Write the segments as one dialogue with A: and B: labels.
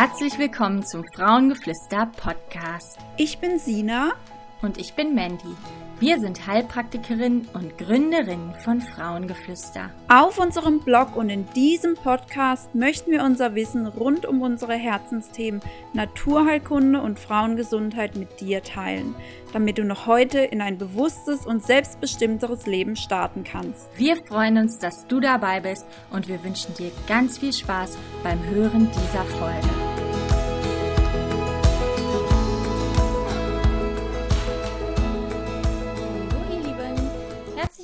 A: Herzlich willkommen zum Frauengeflüster Podcast.
B: Ich bin Sina
A: und ich bin Mandy. Wir sind Heilpraktikerin und Gründerin von Frauengeflüster.
B: Auf unserem Blog und in diesem Podcast möchten wir unser Wissen rund um unsere Herzensthemen Naturheilkunde und Frauengesundheit mit dir teilen, damit du noch heute in ein bewusstes und selbstbestimmteres Leben starten kannst.
A: Wir freuen uns, dass du dabei bist und wir wünschen dir ganz viel Spaß beim Hören dieser Folge.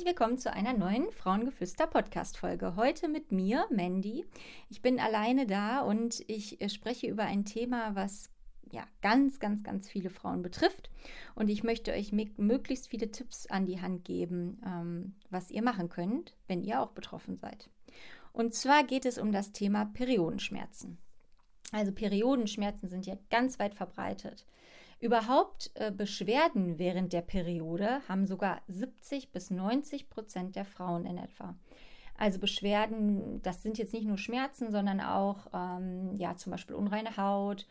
A: Willkommen zu einer neuen Frauengeflüster Podcast Folge. Heute mit mir, Mandy. Ich bin alleine da und ich äh, spreche über ein Thema, was ja ganz, ganz, ganz viele Frauen betrifft. Und ich möchte euch möglichst viele Tipps an die Hand geben, ähm, was ihr machen könnt, wenn ihr auch betroffen seid. Und zwar geht es um das Thema Periodenschmerzen. Also Periodenschmerzen sind ja ganz weit verbreitet. Überhaupt äh, Beschwerden während der Periode haben sogar 70 bis 90 Prozent der Frauen in etwa. Also Beschwerden, das sind jetzt nicht nur Schmerzen, sondern auch ähm, ja zum Beispiel unreine Haut,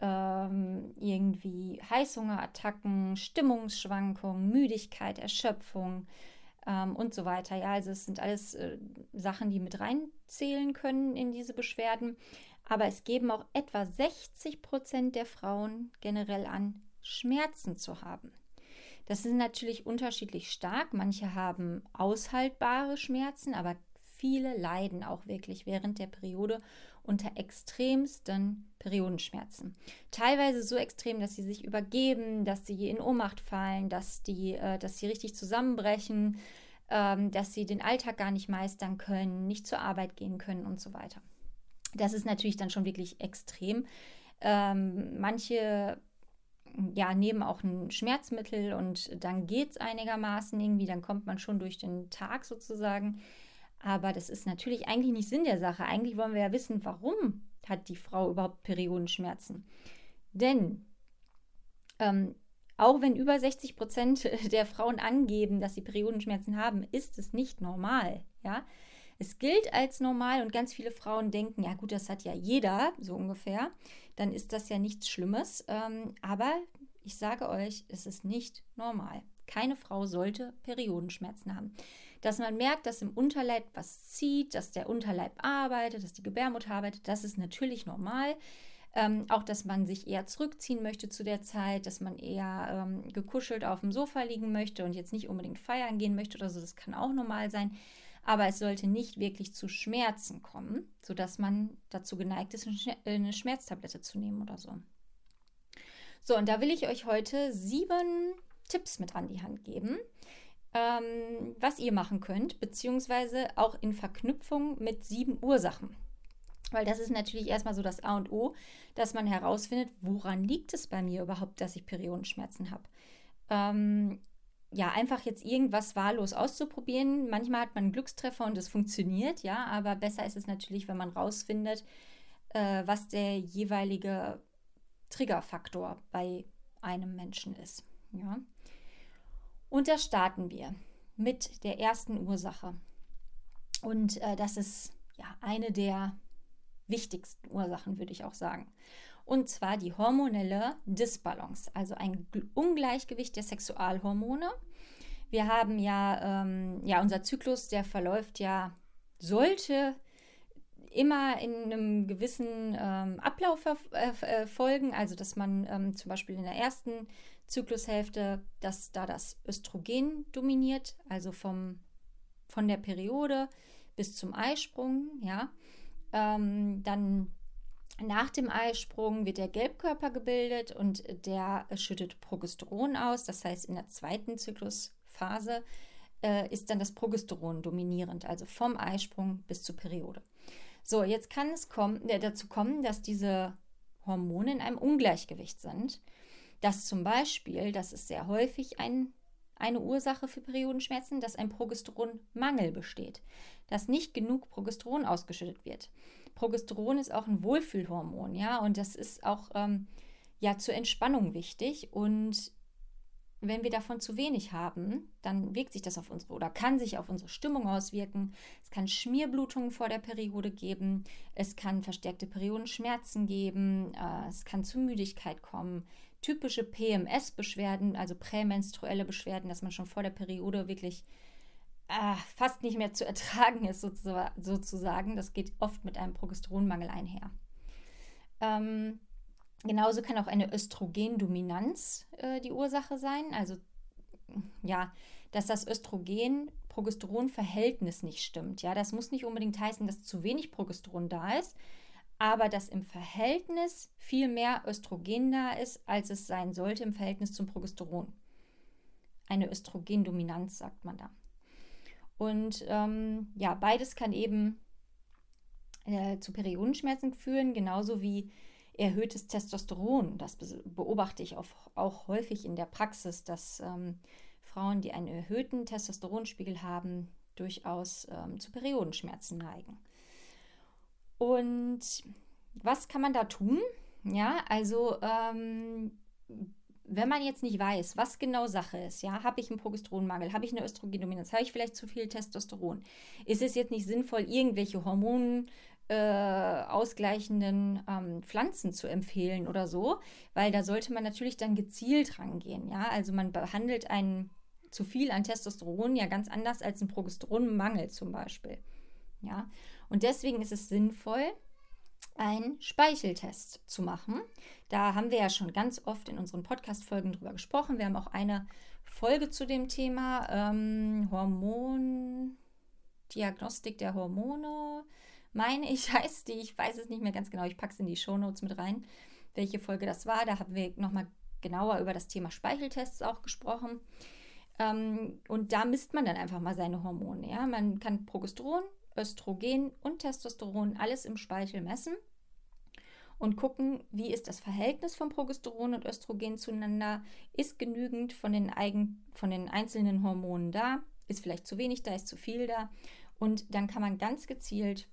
A: ähm, irgendwie Heißhungerattacken, Stimmungsschwankungen, Müdigkeit, Erschöpfung ähm, und so weiter. Ja, also es sind alles äh, Sachen, die mit reinzählen können in diese Beschwerden. Aber es geben auch etwa 60 Prozent der Frauen generell an, Schmerzen zu haben. Das ist natürlich unterschiedlich stark. Manche haben aushaltbare Schmerzen, aber viele leiden auch wirklich während der Periode unter extremsten Periodenschmerzen. Teilweise so extrem, dass sie sich übergeben, dass sie in Ohnmacht fallen, dass, die, äh, dass sie richtig zusammenbrechen, ähm, dass sie den Alltag gar nicht meistern können, nicht zur Arbeit gehen können und so weiter. Das ist natürlich dann schon wirklich extrem. Ähm, manche ja, nehmen auch ein Schmerzmittel und dann geht es einigermaßen irgendwie, dann kommt man schon durch den Tag sozusagen. Aber das ist natürlich eigentlich nicht Sinn der Sache. Eigentlich wollen wir ja wissen, warum hat die Frau überhaupt Periodenschmerzen. Denn ähm, auch wenn über 60 Prozent der Frauen angeben, dass sie Periodenschmerzen haben, ist es nicht normal. Ja, es gilt als normal und ganz viele Frauen denken, ja gut, das hat ja jeder, so ungefähr. Dann ist das ja nichts Schlimmes. Ähm, aber ich sage euch, es ist nicht normal. Keine Frau sollte Periodenschmerzen haben. Dass man merkt, dass im Unterleib was zieht, dass der Unterleib arbeitet, dass die Gebärmutter arbeitet, das ist natürlich normal. Ähm, auch, dass man sich eher zurückziehen möchte zu der Zeit, dass man eher ähm, gekuschelt auf dem Sofa liegen möchte und jetzt nicht unbedingt feiern gehen möchte oder so, das kann auch normal sein aber es sollte nicht wirklich zu Schmerzen kommen, sodass man dazu geneigt ist, eine Schmerztablette zu nehmen oder so. So, und da will ich euch heute sieben Tipps mit an die Hand geben, ähm, was ihr machen könnt, beziehungsweise auch in Verknüpfung mit sieben Ursachen. Weil das ist natürlich erstmal so das A und O, dass man herausfindet, woran liegt es bei mir überhaupt, dass ich Periodenschmerzen habe. Ähm, ja, einfach jetzt irgendwas wahllos auszuprobieren. Manchmal hat man einen Glückstreffer und es funktioniert, ja, aber besser ist es natürlich, wenn man rausfindet, äh, was der jeweilige Triggerfaktor bei einem Menschen ist. Ja. Und da starten wir mit der ersten Ursache. Und äh, das ist ja eine der wichtigsten Ursachen, würde ich auch sagen und zwar die hormonelle Disbalance, also ein Ungleichgewicht der Sexualhormone. Wir haben ja, ähm, ja, unser Zyklus, der verläuft ja, sollte immer in einem gewissen ähm, Ablauf äh, folgen, also dass man ähm, zum Beispiel in der ersten Zyklushälfte, dass da das Östrogen dominiert, also vom, von der Periode bis zum Eisprung, ja. Ähm, dann nach dem Eisprung wird der Gelbkörper gebildet und der schüttet Progesteron aus. Das heißt, in der zweiten Zyklusphase äh, ist dann das Progesteron dominierend, also vom Eisprung bis zur Periode. So, jetzt kann es kommen, äh, dazu kommen, dass diese Hormone in einem Ungleichgewicht sind. Dass zum Beispiel, das ist sehr häufig ein, eine Ursache für Periodenschmerzen, dass ein Progesteronmangel besteht, dass nicht genug Progesteron ausgeschüttet wird. Progesteron ist auch ein Wohlfühlhormon, ja, und das ist auch ähm, ja zur Entspannung wichtig. Und wenn wir davon zu wenig haben, dann wirkt sich das auf unsere oder kann sich auf unsere Stimmung auswirken. Es kann Schmierblutungen vor der Periode geben, es kann verstärkte Periodenschmerzen geben, äh, es kann zu Müdigkeit kommen. Typische PMS-Beschwerden, also prämenstruelle Beschwerden, dass man schon vor der Periode wirklich äh, fast nicht mehr zu ertragen ist, sozusagen. Das geht oft mit einem Progesteronmangel einher. Ähm, Genauso kann auch eine Östrogendominanz äh, die Ursache sein. Also ja, dass das Östrogen-Progesteron-Verhältnis nicht stimmt. Ja, das muss nicht unbedingt heißen, dass zu wenig Progesteron da ist, aber dass im Verhältnis viel mehr Östrogen da ist, als es sein sollte im Verhältnis zum Progesteron. Eine Östrogendominanz sagt man da. Und ähm, ja, beides kann eben äh, zu Periodenschmerzen führen, genauso wie erhöhtes Testosteron. Das beobachte ich auch, auch häufig in der Praxis, dass ähm, Frauen, die einen erhöhten Testosteronspiegel haben, durchaus ähm, zu Periodenschmerzen neigen. Und was kann man da tun? Ja, also ähm, wenn man jetzt nicht weiß, was genau Sache ist, ja, habe ich einen Progesteronmangel, habe ich eine Östrogendominanz, habe ich vielleicht zu viel Testosteron, ist es jetzt nicht sinnvoll, irgendwelche Hormone äh, ausgleichenden ähm, Pflanzen zu empfehlen oder so, weil da sollte man natürlich dann gezielt rangehen. Ja, also man behandelt einen zu viel an Testosteron ja ganz anders als einen Progesteronmangel zum Beispiel. Ja, und deswegen ist es sinnvoll, einen Speicheltest zu machen. Da haben wir ja schon ganz oft in unseren Podcast-Folgen drüber gesprochen. Wir haben auch eine Folge zu dem Thema ähm, Hormondiagnostik der Hormone meine ich, heißt die. Ich weiß es nicht mehr ganz genau. Ich packe es in die Shownotes mit rein, welche Folge das war. Da haben wir nochmal genauer über das Thema Speicheltests auch gesprochen. Ähm, und da misst man dann einfach mal seine Hormone. Ja? Man kann Progesteron, Östrogen und Testosteron alles im Speichel messen und gucken, wie ist das Verhältnis von Progesteron und Östrogen zueinander, ist genügend von den, eigen, von den einzelnen Hormonen da, ist vielleicht zu wenig da, ist zu viel da. Und dann kann man ganz gezielt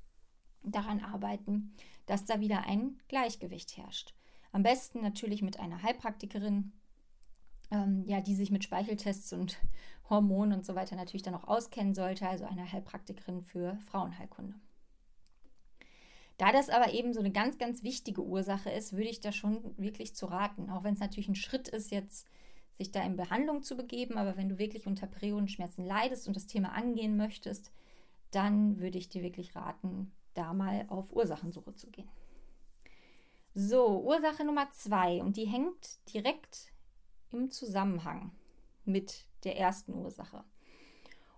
A: daran arbeiten, dass da wieder ein Gleichgewicht herrscht. Am besten natürlich mit einer Heilpraktikerin, ähm, ja, die sich mit Speicheltests und Hormonen und so weiter natürlich dann auch auskennen sollte, also eine Heilpraktikerin für Frauenheilkunde. Da das aber eben so eine ganz, ganz wichtige Ursache ist, würde ich da schon wirklich zu raten, auch wenn es natürlich ein Schritt ist, jetzt sich da in Behandlung zu begeben, aber wenn du wirklich unter Periodenschmerzen leidest und das Thema angehen möchtest, dann würde ich dir wirklich raten, da mal auf Ursachensuche zu gehen. So, Ursache Nummer zwei und die hängt direkt im Zusammenhang mit der ersten Ursache.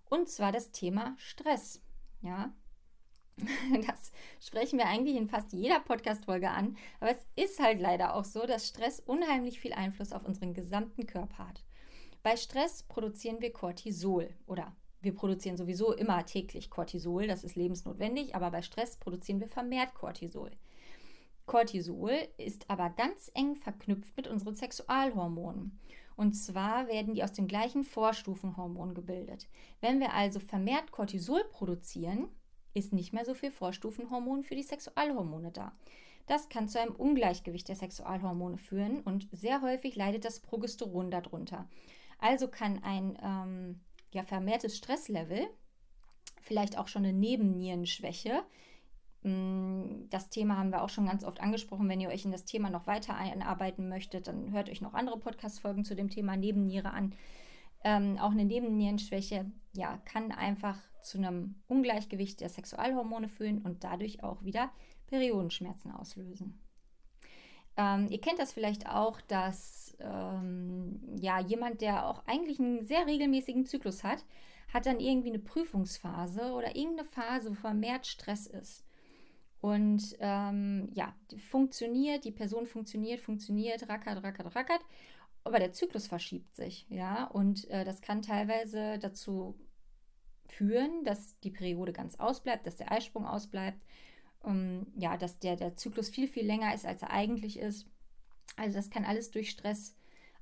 A: Und zwar das Thema Stress. Ja, das sprechen wir eigentlich in fast jeder Podcast-Folge an. Aber es ist halt leider auch so, dass Stress unheimlich viel Einfluss auf unseren gesamten Körper hat. Bei Stress produzieren wir Cortisol oder wir produzieren sowieso immer täglich Cortisol, das ist lebensnotwendig, aber bei Stress produzieren wir vermehrt Cortisol. Cortisol ist aber ganz eng verknüpft mit unseren Sexualhormonen. Und zwar werden die aus dem gleichen Vorstufenhormon gebildet. Wenn wir also vermehrt Cortisol produzieren, ist nicht mehr so viel Vorstufenhormon für die Sexualhormone da. Das kann zu einem Ungleichgewicht der Sexualhormone führen und sehr häufig leidet das Progesteron darunter. Also kann ein ähm, ja, vermehrtes Stresslevel, vielleicht auch schon eine Nebennierenschwäche. Mm, das Thema haben wir auch schon ganz oft angesprochen. Wenn ihr euch in das Thema noch weiter einarbeiten möchtet, dann hört euch noch andere Podcast-Folgen zu dem Thema Nebenniere an. Ähm, auch eine Nebennierenschwäche ja, kann einfach zu einem Ungleichgewicht der Sexualhormone führen und dadurch auch wieder Periodenschmerzen auslösen. Ähm, ihr kennt das vielleicht auch, dass ähm, ja jemand, der auch eigentlich einen sehr regelmäßigen Zyklus hat, hat dann irgendwie eine Prüfungsphase oder irgendeine Phase, wo vermehrt Stress ist. Und ähm, ja, funktioniert, die Person funktioniert, funktioniert, rackert, rackert, rackert, aber der Zyklus verschiebt sich, ja, und äh, das kann teilweise dazu führen, dass die Periode ganz ausbleibt, dass der Eisprung ausbleibt ähm, ja, dass der, der Zyklus viel, viel länger ist, als er eigentlich ist. Also das kann alles durch Stress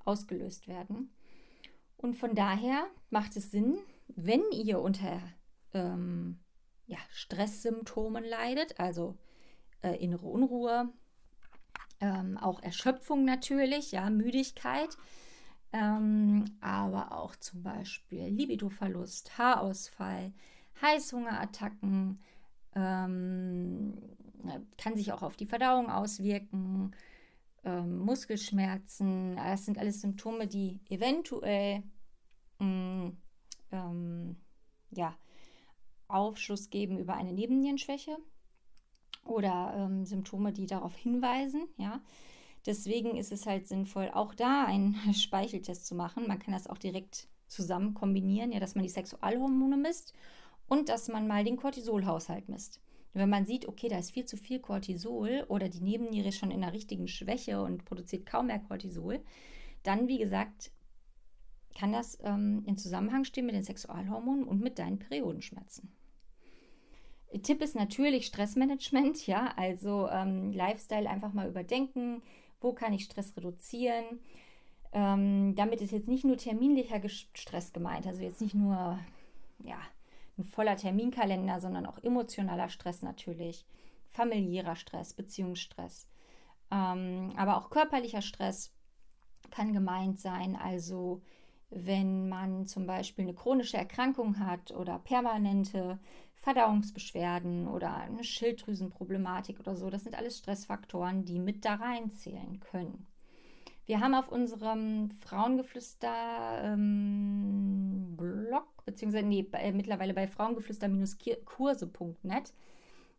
A: ausgelöst werden. Und von daher macht es Sinn, wenn ihr unter ähm, ja, Stresssymptomen leidet, also äh, innere Unruhe, ähm, auch Erschöpfung natürlich, ja, Müdigkeit, ähm, aber auch zum Beispiel Libidoverlust, Haarausfall, Heißhungerattacken, ähm, kann sich auch auf die Verdauung auswirken, ähm, Muskelschmerzen, das sind alles Symptome, die eventuell mh, mm, ähm, ja, Aufschluss geben über eine Nebennierenschwäche oder ähm, Symptome, die darauf hinweisen. Ja. Deswegen ist es halt sinnvoll, auch da einen Speicheltest zu machen. Man kann das auch direkt zusammen kombinieren, ja, dass man die Sexualhormone misst und dass man mal den Cortisolhaushalt misst. Wenn man sieht, okay, da ist viel zu viel Cortisol oder die Nebenniere ist schon in einer richtigen Schwäche und produziert kaum mehr Cortisol, dann, wie gesagt, kann das ähm, in Zusammenhang stehen mit den Sexualhormonen und mit deinen Periodenschmerzen. Tipp ist natürlich Stressmanagement, ja, also ähm, Lifestyle einfach mal überdenken, wo kann ich Stress reduzieren. Ähm, damit ist jetzt nicht nur terminlicher Stress gemeint, also jetzt nicht nur ja, ein voller Terminkalender, sondern auch emotionaler Stress natürlich, familiärer Stress, Beziehungsstress, ähm, aber auch körperlicher Stress kann gemeint sein, also wenn man zum Beispiel eine chronische Erkrankung hat oder permanente Verdauungsbeschwerden oder eine Schilddrüsenproblematik oder so. Das sind alles Stressfaktoren, die mit da reinzählen können. Wir haben auf unserem Frauengeflüster-Blog, ähm, beziehungsweise nee, äh, mittlerweile bei frauengeflüster-kurse.net,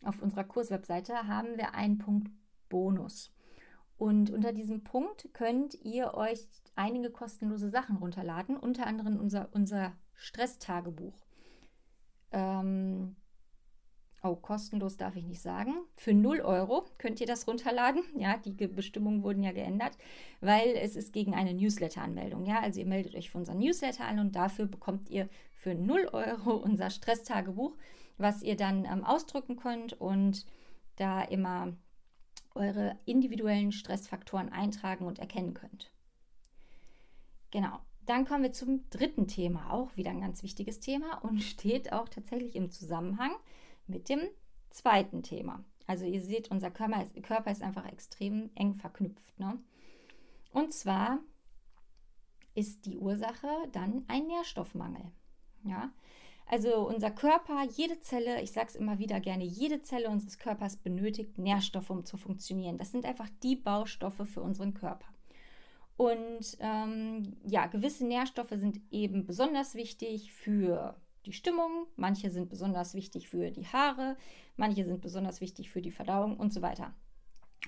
A: auf unserer Kurswebseite haben wir einen Punkt Bonus. Und unter diesem Punkt könnt ihr euch einige kostenlose Sachen runterladen, unter anderem unser, unser Stresstagebuch. Ähm, oh, kostenlos darf ich nicht sagen. Für 0 Euro könnt ihr das runterladen. Ja, die Bestimmungen wurden ja geändert, weil es ist gegen eine Newsletter-Anmeldung. Ja, also ihr meldet euch für unser Newsletter an und dafür bekommt ihr für 0 Euro unser Stresstagebuch, was ihr dann ähm, ausdrücken könnt und da immer eure individuellen Stressfaktoren eintragen und erkennen könnt. Genau. Dann kommen wir zum dritten Thema, auch wieder ein ganz wichtiges Thema und steht auch tatsächlich im Zusammenhang mit dem zweiten Thema. Also ihr seht, unser Körper ist, Körper ist einfach extrem eng verknüpft. Ne? Und zwar ist die Ursache dann ein Nährstoffmangel. Ja? Also unser Körper, jede Zelle, ich sage es immer wieder gerne, jede Zelle unseres Körpers benötigt Nährstoffe, um zu funktionieren. Das sind einfach die Baustoffe für unseren Körper. Und ähm, ja, gewisse Nährstoffe sind eben besonders wichtig für die Stimmung, manche sind besonders wichtig für die Haare, manche sind besonders wichtig für die Verdauung und so weiter.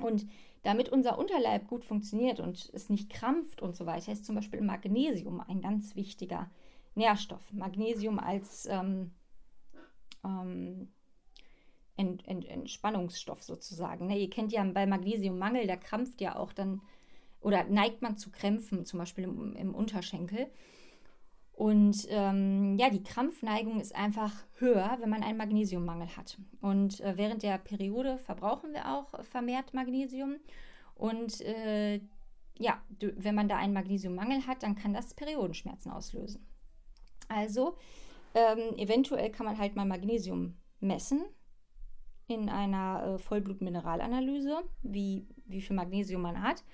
A: Und damit unser Unterleib gut funktioniert und es nicht krampft und so weiter, ist zum Beispiel Magnesium ein ganz wichtiger Nährstoff. Magnesium als ähm, ähm, Ent, Ent, Entspannungsstoff sozusagen. Ne? Ihr kennt ja bei Magnesiummangel, der krampft ja auch dann oder neigt man zu Krämpfen, zum Beispiel im, im Unterschenkel. Und ähm, ja, die Krampfneigung ist einfach höher, wenn man einen Magnesiummangel hat. Und äh, während der Periode verbrauchen wir auch vermehrt Magnesium. Und äh, ja, wenn man da einen Magnesiummangel hat, dann kann das Periodenschmerzen auslösen. Also, ähm, eventuell kann man halt mal Magnesium messen in einer äh, Vollblutmineralanalyse, wie, wie viel Magnesium man hat.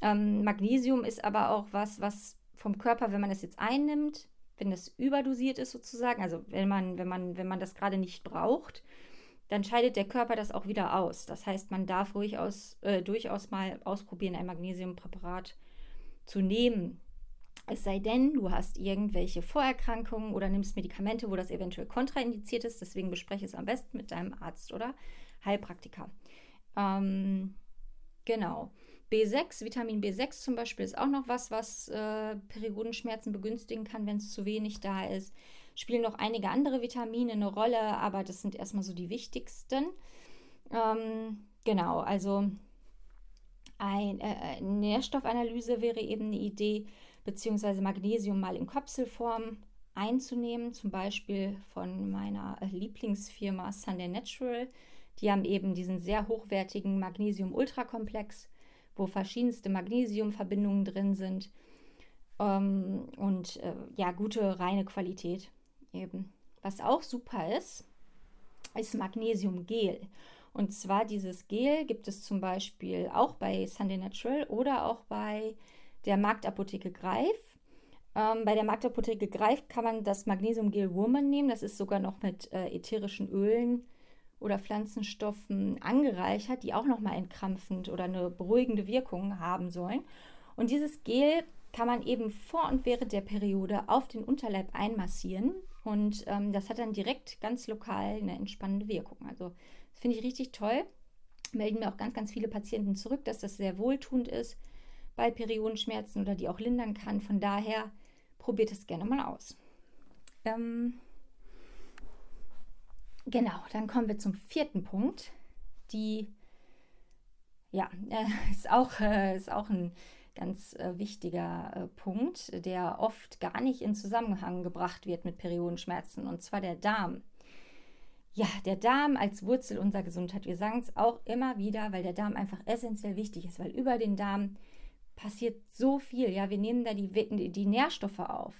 A: Ähm, Magnesium ist aber auch was, was vom Körper, wenn man es jetzt einnimmt, wenn es überdosiert ist sozusagen, also wenn man, wenn man, wenn man das gerade nicht braucht, dann scheidet der Körper das auch wieder aus. Das heißt, man darf ruhig aus, äh, durchaus mal ausprobieren, ein Magnesiumpräparat zu nehmen. Es sei denn, du hast irgendwelche Vorerkrankungen oder nimmst Medikamente, wo das eventuell kontraindiziert ist. Deswegen bespreche es am besten mit deinem Arzt oder Heilpraktiker. Ähm, genau. B6, Vitamin B6 zum Beispiel ist auch noch was, was äh, Periodenschmerzen begünstigen kann, wenn es zu wenig da ist. Spielen noch einige andere Vitamine eine Rolle, aber das sind erstmal so die wichtigsten. Ähm, genau, also ein, äh, Nährstoffanalyse wäre eben eine Idee, beziehungsweise Magnesium mal in Kapselform einzunehmen, zum Beispiel von meiner Lieblingsfirma Sunday Natural. Die haben eben diesen sehr hochwertigen Magnesium-Ultrakomplex wo verschiedenste Magnesiumverbindungen drin sind ähm, und äh, ja, gute reine Qualität eben. Was auch super ist, ist Magnesiumgel. Und zwar dieses Gel gibt es zum Beispiel auch bei Sunday Natural oder auch bei der Marktapotheke Greif. Ähm, bei der Marktapotheke Greif kann man das Magnesiumgel Woman nehmen. Das ist sogar noch mit äh, ätherischen Ölen oder Pflanzenstoffen angereichert, die auch nochmal entkrampfend oder eine beruhigende Wirkung haben sollen. Und dieses Gel kann man eben vor und während der Periode auf den Unterleib einmassieren. Und ähm, das hat dann direkt ganz lokal eine entspannende Wirkung. Also das finde ich richtig toll. Melden mir auch ganz, ganz viele Patienten zurück, dass das sehr wohltuend ist bei Periodenschmerzen oder die auch lindern kann. Von daher probiert es gerne mal aus. Ähm, genau, dann kommen wir zum vierten Punkt. Die, ja, äh, ist, auch, äh, ist auch ein ganz äh, wichtiger Punkt, der oft gar nicht in Zusammenhang gebracht wird mit Periodenschmerzen, und zwar der Darm. Ja, der Darm als Wurzel unserer Gesundheit. Wir sagen es auch immer wieder, weil der Darm einfach essentiell wichtig ist, weil über den Darm passiert so viel. Ja, wir nehmen da die, die Nährstoffe auf.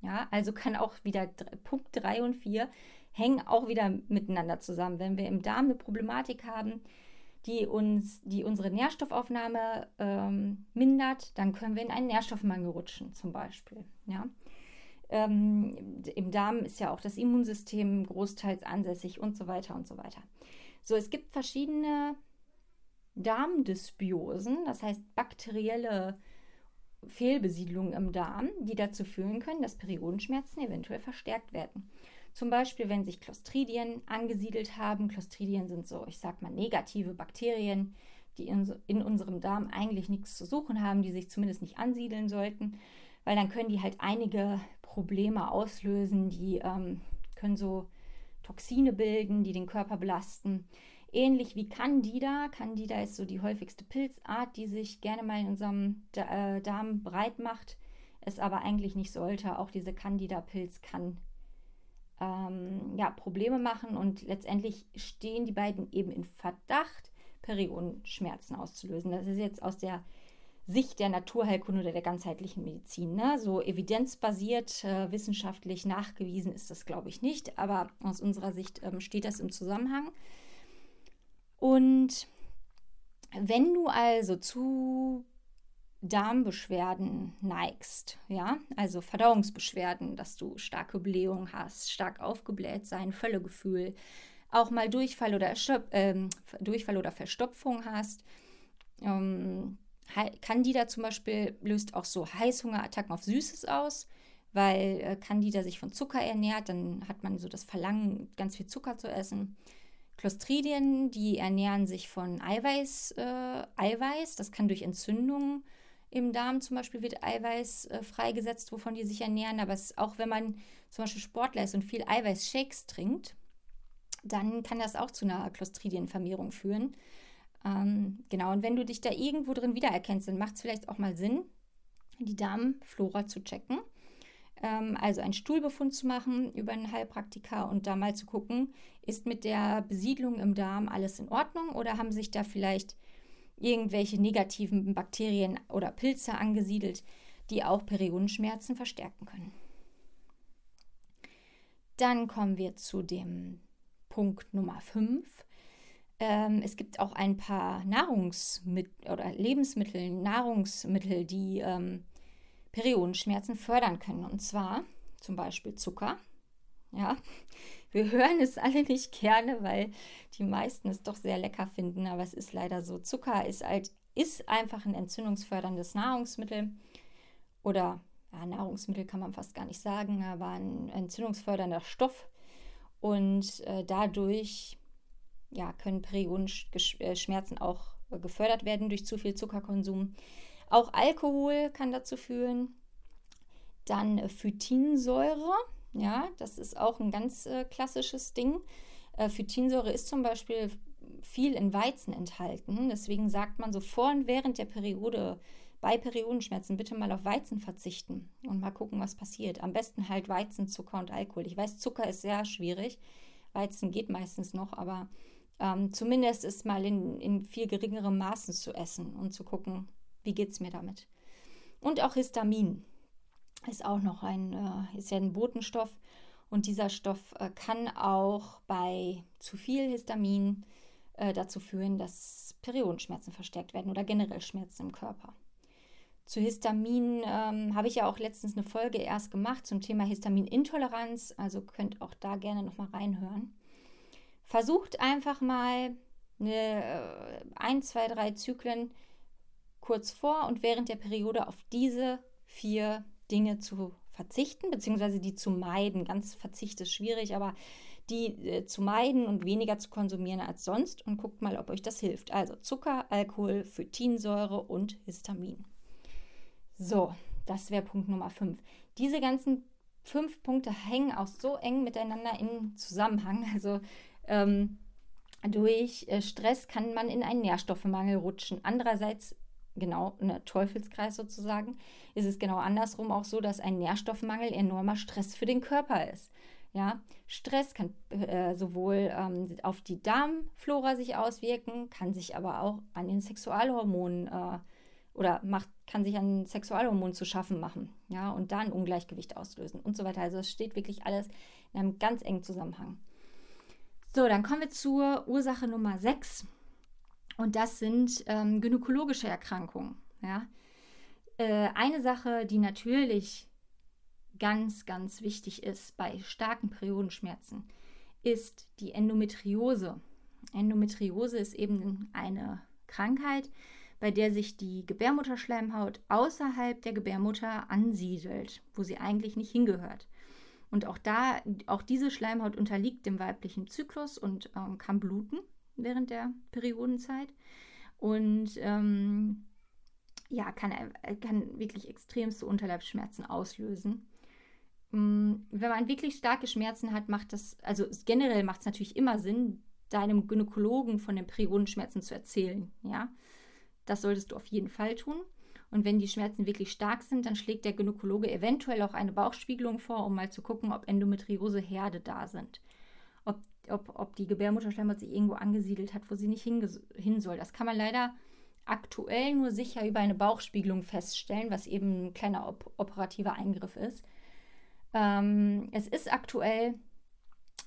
A: Ja, also kann auch wieder Punkt 3 und 4 hängen auch wieder miteinander zusammen. Wenn wir im Darm eine Problematik haben, die uns, die unsere Nährstoffaufnahme ähm, mindert, dann können wir in einen Nährstoffmangel rutschen, zum Beispiel. Ja? Ähm, Im Darm ist ja auch das Immunsystem großteils ansässig und so weiter und so weiter. So, es gibt verschiedene Darmdysbiosen, das heißt bakterielle Fehlbesiedlungen im Darm, die dazu führen können, dass Periodenschmerzen eventuell verstärkt werden. Zum Beispiel, wenn sich Clostridien angesiedelt haben. Clostridien sind so, ich sag mal, negative Bakterien, die in, in unserem Darm eigentlich nichts zu suchen haben, die sich zumindest nicht ansiedeln sollten, weil dann können die halt einige Probleme auslösen, die ähm, können so Toxine bilden, die den Körper belasten. Ähnlich wie Candida. Candida ist so die häufigste Pilzart, die sich gerne mal in unserem äh, Darm breit macht, es aber eigentlich nicht sollte. Auch diese Candida-Pilz kann ähm, ja, Probleme machen und letztendlich stehen die beiden eben in Verdacht, Periodenschmerzen auszulösen. Das ist jetzt aus der Sicht der Naturheilkunde oder der ganzheitlichen Medizin. Ne? So evidenzbasiert, äh, wissenschaftlich nachgewiesen ist das, glaube ich, nicht, aber aus unserer Sicht ähm, steht das im Zusammenhang. Und wenn du also zu Darmbeschwerden neigst, ja, also Verdauungsbeschwerden, dass du starke Blähung hast, stark aufgebläht sein, Völlegefühl, auch mal Durchfall oder, äh, Durchfall oder Verstopfung hast. Ähm, Candida zum Beispiel löst auch so Heißhungerattacken auf Süßes aus, weil äh, Candida sich von Zucker ernährt, dann hat man so das Verlangen, ganz viel Zucker zu essen. Clostridien, die ernähren sich von Eiweiß, äh, Eiweiß, das kann durch Entzündungen im Darm zum Beispiel wird Eiweiß äh, freigesetzt, wovon die sich ernähren. Aber es, auch wenn man zum Beispiel Sportler ist und viel Eiweißshakes trinkt, dann kann das auch zu einer Clostridienvermehrung führen. Ähm, genau, und wenn du dich da irgendwo drin wiedererkennst, dann macht es vielleicht auch mal Sinn, die Darmflora zu checken. Ähm, also einen Stuhlbefund zu machen über einen Heilpraktiker und da mal zu gucken, ist mit der Besiedlung im Darm alles in Ordnung oder haben sich da vielleicht irgendwelche negativen Bakterien oder Pilze angesiedelt, die auch Periodenschmerzen verstärken können. Dann kommen wir zu dem Punkt Nummer 5. Ähm, es gibt auch ein paar Nahrungsmittel oder Lebensmittel, Nahrungsmittel, die ähm, Periodenschmerzen fördern können. Und zwar zum Beispiel Zucker. Ja, wir hören es alle nicht gerne, weil die meisten es doch sehr lecker finden, aber es ist leider so. Zucker ist halt ist einfach ein entzündungsförderndes Nahrungsmittel oder ja, Nahrungsmittel kann man fast gar nicht sagen, aber ein entzündungsfördernder Stoff und äh, dadurch ja, können Periodenschmerzen auch äh, gefördert werden durch zu viel Zuckerkonsum. Auch Alkohol kann dazu führen. Dann äh, Phytinsäure, ja, das ist auch ein ganz äh, klassisches Ding. Äh, Phytinsäure ist zum Beispiel viel in Weizen enthalten. Deswegen sagt man so vor und während der Periode bei Periodenschmerzen bitte mal auf Weizen verzichten und mal gucken, was passiert. Am besten halt Weizen, Zucker und Alkohol. Ich weiß, Zucker ist sehr schwierig. Weizen geht meistens noch, aber ähm, zumindest ist mal in, in viel geringerem Maßen zu essen und zu gucken, wie geht es mir damit. Und auch Histamin ist auch noch ein, äh, ist ja ein Botenstoff und dieser Stoff äh, kann auch bei zu viel Histamin äh, dazu führen, dass Periodenschmerzen verstärkt werden oder generell Schmerzen im Körper. zu Histamin ähm, habe ich ja auch letztens eine Folge erst gemacht zum Thema Histaminintoleranz. Also könnt auch da gerne nochmal reinhören. Versucht einfach mal eine, ein, zwei, drei Zyklen kurz vor und während der Periode auf diese vier Dinge zu verzichten, beziehungsweise die zu meiden. Ganz Verzicht ist schwierig, aber die äh, zu meiden und weniger zu konsumieren als sonst und guckt mal, ob euch das hilft. Also Zucker, Alkohol, Phytinsäure und Histamin. So, das wäre Punkt Nummer 5. Diese ganzen fünf Punkte hängen auch so eng miteinander im Zusammenhang. Also ähm, durch äh, Stress kann man in einen Nährstoffmangel rutschen. Andererseits, genau, ein ne, Teufelskreis sozusagen, ist es genau andersrum auch so, dass ein Nährstoffmangel enormer Stress für den Körper ist. Ja, Stress kann äh, sowohl ähm, auf die Darmflora sich auswirken, kann sich aber auch an den Sexualhormonen äh, oder macht, kann sich an Sexualhormonen zu schaffen machen, ja, und da ein Ungleichgewicht auslösen und so weiter. Also es steht wirklich alles in einem ganz engen Zusammenhang. So, dann kommen wir zur Ursache Nummer 6 und das sind ähm, gynäkologische Erkrankungen, ja. Äh, eine Sache, die natürlich ganz, ganz wichtig ist bei starken Periodenschmerzen, ist die Endometriose. Endometriose ist eben eine Krankheit, bei der sich die Gebärmutterschleimhaut außerhalb der Gebärmutter ansiedelt, wo sie eigentlich nicht hingehört. Und auch da, auch diese Schleimhaut unterliegt dem weiblichen Zyklus und ähm, kann bluten während der Periodenzeit. Und ähm, ja, kann, kann wirklich extremste Unterleibsschmerzen auslösen. Mm, wenn man wirklich starke Schmerzen hat, macht das, also generell macht es natürlich immer Sinn, deinem Gynäkologen von den Periodenschmerzen zu erzählen. Ja, das solltest du auf jeden Fall tun. Und wenn die Schmerzen wirklich stark sind, dann schlägt der Gynäkologe eventuell auch eine Bauchspiegelung vor, um mal zu gucken, ob Endometrioseherde da sind. Ob, ob, ob die Gebärmutterschleimhaut sich irgendwo angesiedelt hat, wo sie nicht hin soll. Das kann man leider aktuell nur sicher über eine Bauchspiegelung feststellen, was eben ein kleiner op operativer Eingriff ist. Ähm, es ist aktuell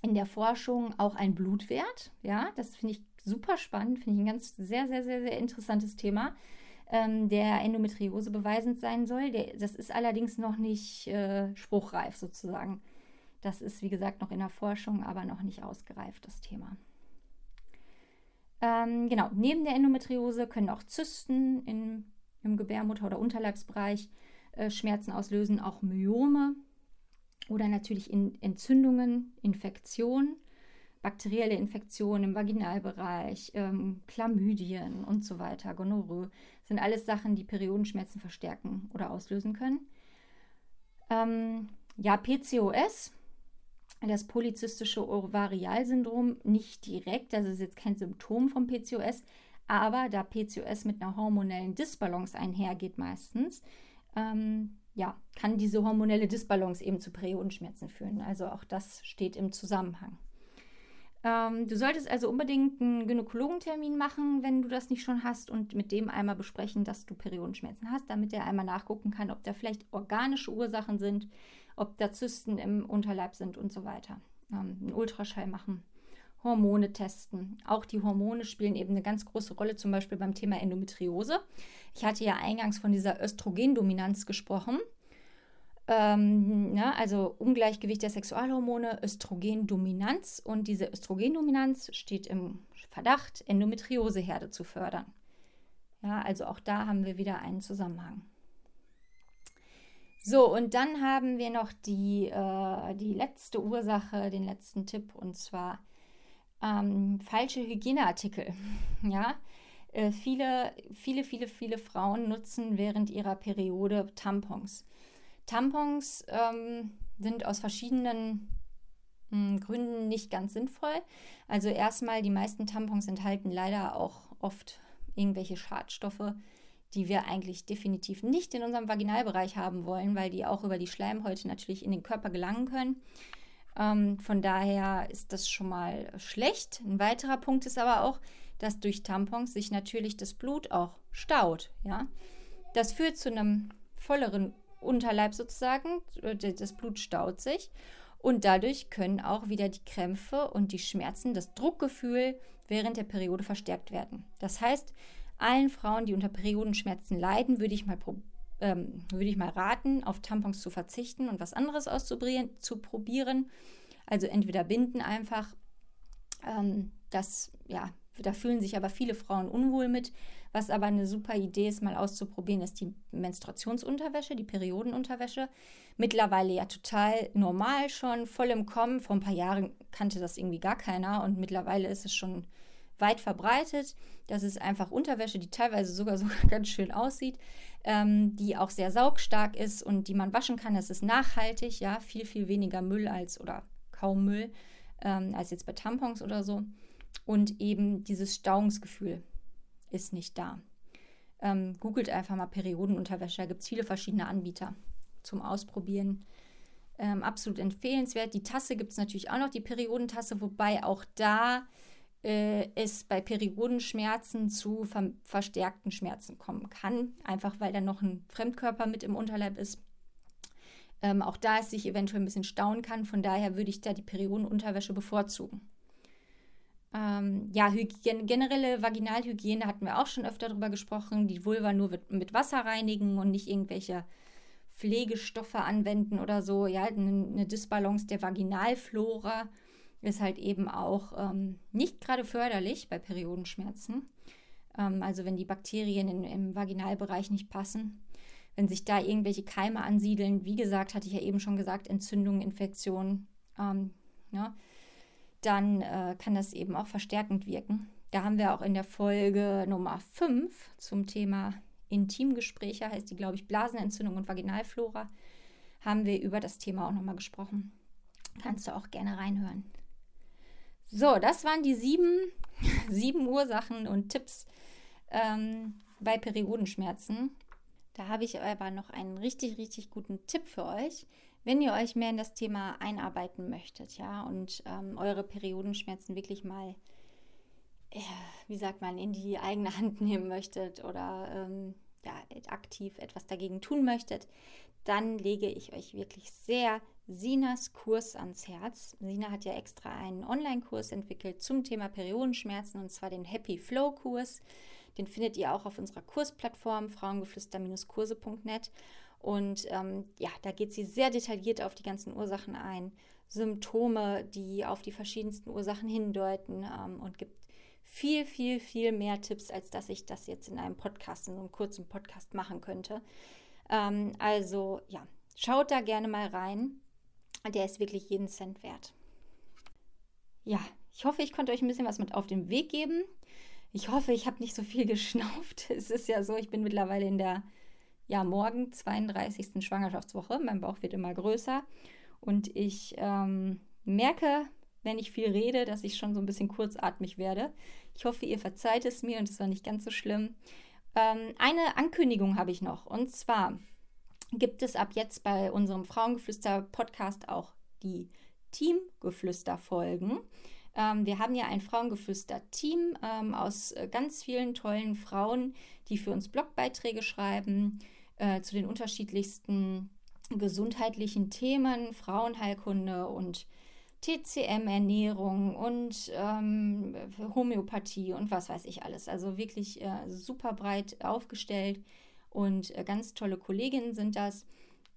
A: in der Forschung auch ein Blutwert. Ja, das finde ich super spannend, finde ich ein ganz sehr, sehr, sehr, sehr interessantes Thema, ähm, der Endometriose beweisend sein soll. Der, das ist allerdings noch nicht äh, spruchreif sozusagen. Das ist, wie gesagt, noch in der Forschung, aber noch nicht ausgereift, das Thema. Ähm, genau, neben der Endometriose können auch Zysten in, im Gebärmutter- oder Unterleibsbereich äh, Schmerzen auslösen, auch Myome oder natürlich in Entzündungen, Infektionen, bakterielle Infektionen im Vaginalbereich, ähm, Chlamydien und so weiter, Gonorrhoe, sind alles Sachen, die Periodenschmerzen verstärken oder auslösen können. Ähm, ja, PCOS, das polyzystische Ovarialsyndrom, nicht direkt, also ist jetzt kein Symptom vom PCOS, aber da PCOS mit einer hormonellen Disbalance einhergeht meistens, ähm, ja, kann diese hormonelle Disbalance eben zu Periodenschmerzen führen. Also auch das steht im Zusammenhang. Ähm, du solltest also unbedingt einen Gynäkologentermin machen, wenn du das nicht schon hast, und mit dem einmal besprechen, dass du Periodenschmerzen hast, damit er einmal nachgucken kann, ob da vielleicht organische Ursachen sind, ob da Zysten im Unterleib sind und so weiter. Ähm, einen Ultraschall machen. Hormone testen. Auch die Hormone spielen eben eine ganz große Rolle, zum Beispiel beim Thema Endometriose. Ich hatte ja eingangs von dieser Östrogendominanz gesprochen. Ähm, ne, also Ungleichgewicht der Sexualhormone, Östrogendominanz. Und diese Östrogendominanz steht im Verdacht, Endometrioseherde zu fördern. Ja, also auch da haben wir wieder einen Zusammenhang. So, und dann haben wir noch die, äh, die letzte Ursache, den letzten Tipp, und zwar ähm, falsche Hygieneartikel. Ja, äh, viele, viele, viele, viele Frauen nutzen während ihrer Periode Tampons. Tampons ähm, sind aus verschiedenen mh, hm, Gründen nicht ganz sinnvoll. Also erstmal, die meisten Tampons enthalten leider auch oft irgendwelche Schadstoffe, die wir eigentlich definitiv nicht in unserem Vaginalbereich haben wollen, weil die auch über die Schleimhäute natürlich in den Körper gelangen können. Ähm, von daher ist das schon mal schlecht. Ein weiterer Punkt ist aber auch, dass durch Tampons sich natürlich das Blut auch staut. Ja? Das führt zu einem volleren Unterleib sozusagen. Das Blut staut sich. Und dadurch können auch wieder die Krämpfe und die Schmerzen, das Druckgefühl während der Periode verstärkt werden. Das heißt, allen Frauen, die unter Periodenschmerzen leiden, würde ich mal ähm, würde ich mal raten, auf Tampons zu verzichten und was anderes auszuprobieren. Zu probieren. Also entweder binden einfach. Ähm, das, ja, da fühlen sich aber viele Frauen unwohl mit. Was aber eine super Idee ist, mal auszuprobieren, ist die Menstruationsunterwäsche, die Periodenunterwäsche. Mittlerweile ja total normal schon, voll im Kommen. Vor ein paar Jahren kannte das irgendwie gar keiner und mittlerweile ist es schon weit verbreitet. Das ist einfach Unterwäsche, die teilweise sogar, sogar ganz schön aussieht, ähm, die auch sehr saugstark ist und die man waschen kann. Es ist nachhaltig, ja, viel, viel weniger Müll als oder kaum Müll ähm, als jetzt bei Tampons oder so. Und eben dieses Stauungsgefühl ist nicht da. Ähm, googelt einfach mal Periodenunterwäsche. Da gibt es viele verschiedene Anbieter zum Ausprobieren. Ähm, absolut empfehlenswert. Die Tasse gibt es natürlich auch noch, die Periodentasse, wobei auch da äh, es bei Periodenschmerzen zu ver verstärkten Schmerzen kommen kann, einfach weil da noch ein Fremdkörper mit im Unterleib ist. Ähm, auch da es sich eventuell ein bisschen stauen kann, von daher würde ich da die Periodenunterwäsche bevorzugen. Ähm, ja, Hygiene, generelle Vaginalhygiene hatten wir auch schon öfter darüber gesprochen. Die Vulva nur mit, mit Wasser reinigen und nicht irgendwelche Pflegestoffe anwenden oder so. Ja, eine, eine Disbalance der Vaginalflora ist halt eben auch ähm, nicht gerade förderlich bei Periodenschmerzen. Ähm, also wenn die Bakterien in, im Vaginalbereich nicht passen, wenn sich da irgendwelche Keime ansiedeln, wie gesagt, hatte ich ja eben schon gesagt, Entzündungen, Infektionen, ähm, ja, dann äh, kann das eben auch verstärkend wirken. Da haben wir auch in der Folge Nummer 5 zum Thema Intimgespräche, heißt die, glaube ich, Blasenentzündung und Vaginalflora, haben wir über das Thema auch nochmal gesprochen. Kannst du auch gerne reinhören. So, das waren die sieben, sieben Ursachen und Tipps ähm, bei Periodenschmerzen. Da habe ich aber noch einen richtig, richtig guten Tipp für euch, wenn ihr euch mehr in das Thema einarbeiten möchtet, ja, und ähm, eure Periodenschmerzen wirklich mal, äh, wie sagt man, in die eigene Hand nehmen möchtet oder ähm, ja, aktiv etwas dagegen tun möchtet, dann lege ich euch wirklich sehr Sinas Kurs ans Herz. Sina hat ja extra einen Online-Kurs entwickelt zum Thema Periodenschmerzen und zwar den Happy Flow Kurs. Den findet ihr auch auf unserer Kursplattform frauengeflüster-kurse.net. Und ähm, ja, da geht sie sehr detailliert auf die ganzen Ursachen ein, Symptome, die auf die verschiedensten Ursachen hindeuten ähm, und gibt viel, viel, viel mehr Tipps, als dass ich das jetzt in einem Podcast, in einem kurzen Podcast machen könnte. Ähm, also ja, schaut da gerne mal rein. Der ist wirklich jeden Cent wert. Ja, ich hoffe, ich konnte euch ein bisschen was mit auf den Weg geben. Ich hoffe, ich habe nicht so viel geschnauft. Es ist ja so, ich bin mittlerweile in der ja, morgen 32. Schwangerschaftswoche. Mein Bauch wird immer größer und ich ähm, merke, wenn ich viel rede, dass ich schon so ein bisschen kurzatmig werde. Ich hoffe, ihr verzeiht es mir und es war nicht ganz so schlimm. Ähm, eine Ankündigung habe ich noch und zwar gibt es ab jetzt bei unserem Frauengeflüster-Podcast auch die Teamgeflüster-Folgen. Ähm, wir haben ja ein Frauengeflüster-Team ähm, aus äh, ganz vielen tollen Frauen, die für uns Blogbeiträge schreiben äh, zu den unterschiedlichsten gesundheitlichen Themen, Frauenheilkunde und TCM-Ernährung und ähm, Homöopathie und was weiß ich alles. Also wirklich äh, super breit aufgestellt und äh, ganz tolle Kolleginnen sind das.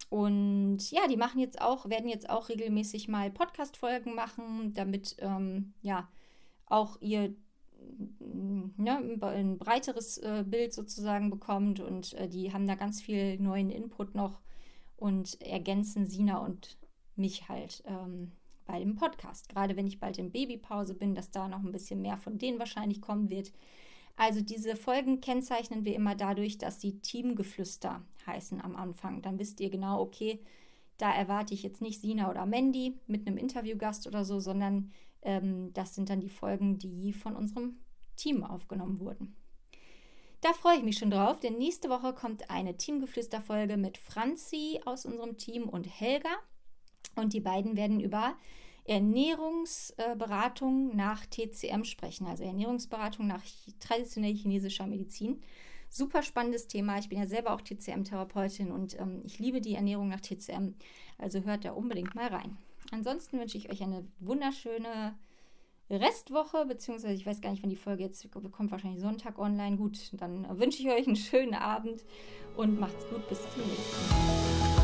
A: Und ja, die machen jetzt auch, werden jetzt auch regelmäßig mal Podcast-Folgen machen, damit ähm, ja auch ihr ne, ein breiteres äh, Bild sozusagen bekommt. Und äh, die haben da ganz viel neuen Input noch und ergänzen Sina und mich halt ähm, bei dem Podcast. Gerade wenn ich bald in Babypause bin, dass da noch ein bisschen mehr von denen wahrscheinlich kommen wird. Also diese Folgen kennzeichnen wir immer dadurch, dass sie Teamgeflüster heißen am Anfang. Dann wisst ihr genau, okay, da erwarte ich jetzt nicht Sina oder Mandy mit einem Interviewgast oder so, sondern ähm, das sind dann die Folgen, die von unserem Team aufgenommen wurden. Da freue ich mich schon drauf, denn nächste Woche kommt eine Teamgeflüster-Folge mit Franzi aus unserem Team und Helga. Und die beiden werden über Ernährungsberatung nach TCM sprechen, also Ernährungsberatung nach traditionell chinesischer Medizin. Super spannendes Thema. Ich bin ja selber auch TCM-Therapeutin und ähm, ich liebe die Ernährung nach TCM. Also hört da unbedingt mal rein. Ansonsten wünsche ich euch eine wunderschöne Restwoche, beziehungsweise ich weiß gar nicht, wann die Folge jetzt kommt, wahrscheinlich Sonntag online. Gut, dann wünsche ich euch einen schönen Abend und macht's gut. Bis zum nächsten Mal.